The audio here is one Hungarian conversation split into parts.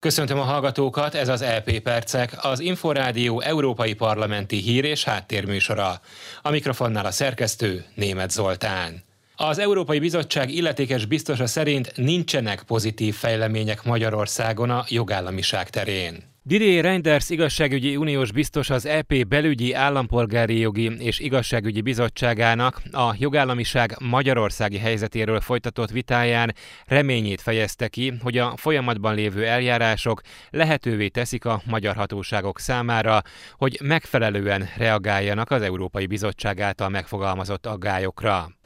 Köszöntöm a hallgatókat, ez az LP Percek, az Inforádió Európai Parlamenti Hír és Háttérműsora. A mikrofonnál a szerkesztő Német Zoltán. Az Európai Bizottság illetékes biztosa szerint nincsenek pozitív fejlemények Magyarországon a jogállamiság terén. Didier Reinders igazságügyi uniós biztos az EP belügyi állampolgári jogi és igazságügyi bizottságának a jogállamiság magyarországi helyzetéről folytatott vitáján reményét fejezte ki, hogy a folyamatban lévő eljárások lehetővé teszik a magyar hatóságok számára, hogy megfelelően reagáljanak az Európai Bizottság által megfogalmazott aggályokra.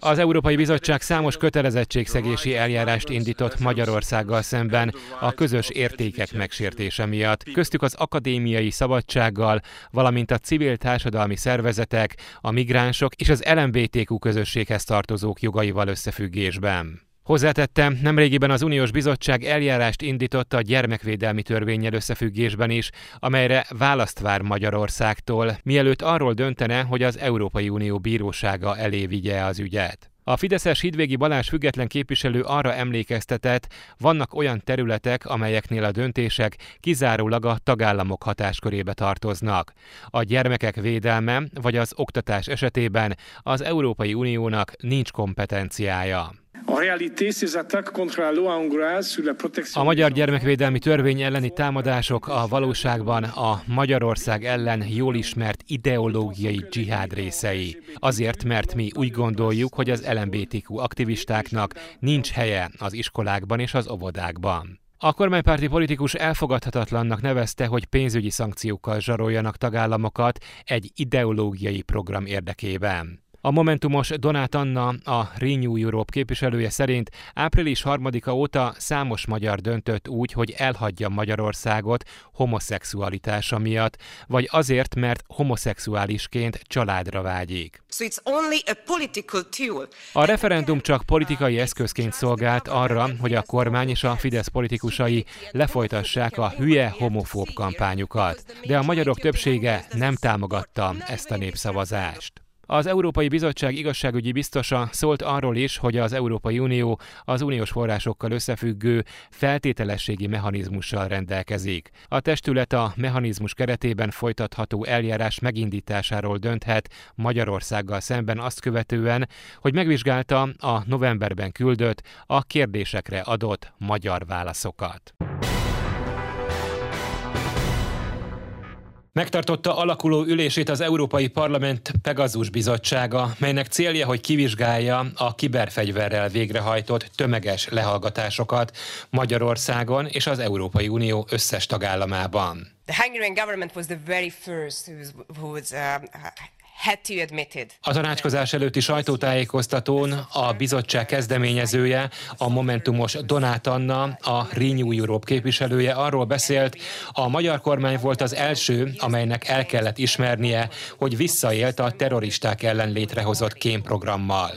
Az Európai Bizottság számos kötelezettségszegési eljárás eljárást indított Magyarországgal szemben a közös értékek megsértése miatt, köztük az akadémiai szabadsággal, valamint a civil társadalmi szervezetek, a migránsok és az LMBTQ közösséghez tartozók jogaival összefüggésben. Hozzátette, nemrégiben az Uniós Bizottság eljárást indította a gyermekvédelmi törvényel összefüggésben is, amelyre választ vár Magyarországtól, mielőtt arról döntene, hogy az Európai Unió bírósága elé vigye az ügyet. A Fideszes Hidvégi Balázs független képviselő arra emlékeztetett, vannak olyan területek, amelyeknél a döntések kizárólag a tagállamok hatáskörébe tartoznak. A gyermekek védelme vagy az oktatás esetében az Európai Uniónak nincs kompetenciája. A magyar gyermekvédelmi törvény elleni támadások a valóságban a Magyarország ellen jól ismert ideológiai dzsihád részei. Azért, mert mi úgy gondoljuk, hogy az LMBTQ aktivistáknak nincs helye az iskolákban és az óvodákban. A kormánypárti politikus elfogadhatatlannak nevezte, hogy pénzügyi szankciókkal zsaroljanak tagállamokat egy ideológiai program érdekében. A Momentumos Donát Anna, a Renew Europe képviselője szerint április 3-a óta számos magyar döntött úgy, hogy elhagyja Magyarországot homoszexualitása miatt, vagy azért, mert homoszexuálisként családra vágyik. A referendum csak politikai eszközként szolgált arra, hogy a kormány és a Fidesz politikusai lefolytassák a hülye homofób kampányukat, de a magyarok többsége nem támogatta ezt a népszavazást. Az Európai Bizottság igazságügyi biztosa szólt arról is, hogy az Európai Unió az uniós forrásokkal összefüggő feltételességi mechanizmussal rendelkezik. A testület a mechanizmus keretében folytatható eljárás megindításáról dönthet Magyarországgal szemben azt követően, hogy megvizsgálta a novemberben küldött, a kérdésekre adott magyar válaszokat. Megtartotta alakuló ülését az Európai Parlament Pegazus Bizottsága, melynek célja, hogy kivizsgálja a kiberfegyverrel végrehajtott tömeges lehallgatásokat Magyarországon és az Európai Unió összes tagállamában. The Hungarian government was the very first who was, uh, a tanácskozás előtti sajtótájékoztatón a bizottság kezdeményezője, a Momentumos Donát Anna, a Renew Europe képviselője arról beszélt, a magyar kormány volt az első, amelynek el kellett ismernie, hogy visszaélt a terroristák ellen létrehozott kémprogrammal.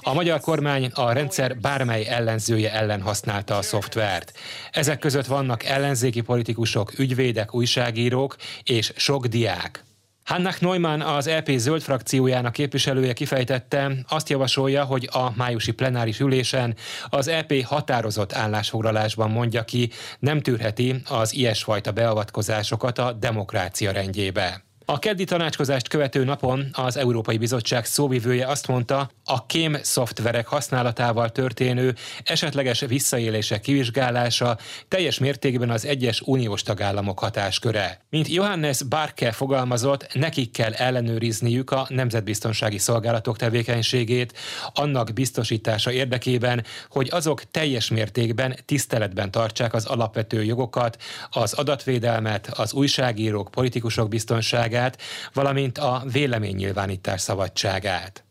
A magyar kormány a rendszer bármely ellenzője ellen használta a szoftvert. Ezek között vannak ellenzéki politikusok, ügyvédek, újságírók és sok diák. Hannach Neumann az EP zöld frakciójának képviselője kifejtette, azt javasolja, hogy a májusi plenáris ülésen az EP határozott állásfoglalásban mondja ki, nem tűrheti az ilyesfajta beavatkozásokat a demokrácia rendjébe. A keddi tanácskozást követő napon az Európai Bizottság szóvivője azt mondta, a kém szoftverek használatával történő esetleges visszaélések kivizsgálása teljes mértékben az egyes uniós tagállamok hatásköre. Mint Johannes Barke fogalmazott, nekik kell ellenőrizniük a nemzetbiztonsági szolgálatok tevékenységét, annak biztosítása érdekében, hogy azok teljes mértékben tiszteletben tartsák az alapvető jogokat, az adatvédelmet, az újságírók, politikusok biztonságát, szabadságát, valamint a véleménynyilvánítás szabadságát.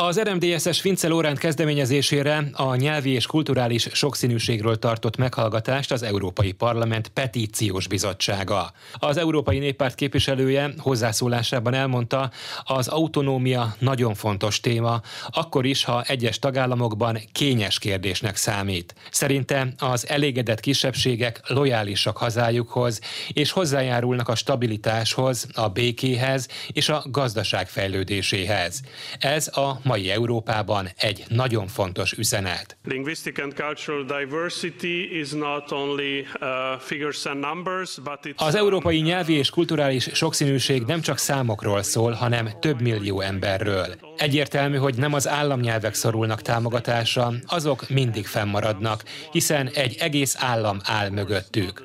Az RMDSS Vince Lóránt kezdeményezésére a nyelvi és kulturális sokszínűségről tartott meghallgatást az Európai Parlament Petíciós Bizottsága. Az Európai Néppárt képviselője hozzászólásában elmondta, az autonómia nagyon fontos téma, akkor is, ha egyes tagállamokban kényes kérdésnek számít. Szerinte az elégedett kisebbségek lojálisak hazájukhoz, és hozzájárulnak a stabilitáshoz, a békéhez és a gazdaság fejlődéséhez. Ez a mai Európában egy nagyon fontos üzenet. Az európai nyelvi és kulturális sokszínűség nem csak számokról szól, hanem több millió emberről. Egyértelmű, hogy nem az államnyelvek szorulnak támogatásra, azok mindig fennmaradnak, hiszen egy egész állam áll mögöttük.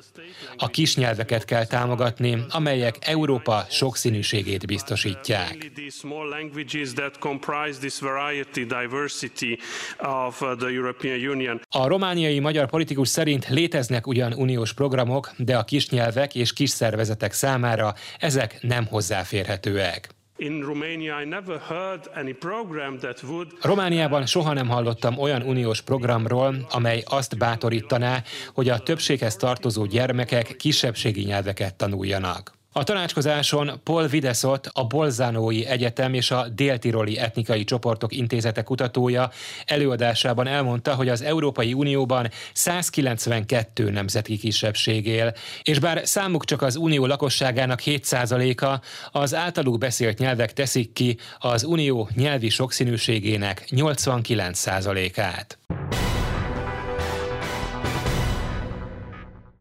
A kis nyelveket kell támogatni, amelyek Európa sokszínűségét biztosítják. A romániai magyar politikus szerint léteznek ugyan uniós programok, de a kis nyelvek és kis szervezetek számára ezek nem hozzáférhetőek. Romániában soha nem hallottam olyan uniós programról, amely azt bátorítaná, hogy a többséghez tartozó gyermekek kisebbségi nyelveket tanuljanak. A tanácskozáson Paul Videszot, a Bolzánói Egyetem és a Déltiroli Etnikai Csoportok Intézete kutatója előadásában elmondta, hogy az Európai Unióban 192 nemzeti kisebbség él, és bár számuk csak az unió lakosságának 7%-a, az általuk beszélt nyelvek teszik ki az unió nyelvi sokszínűségének 89%-át.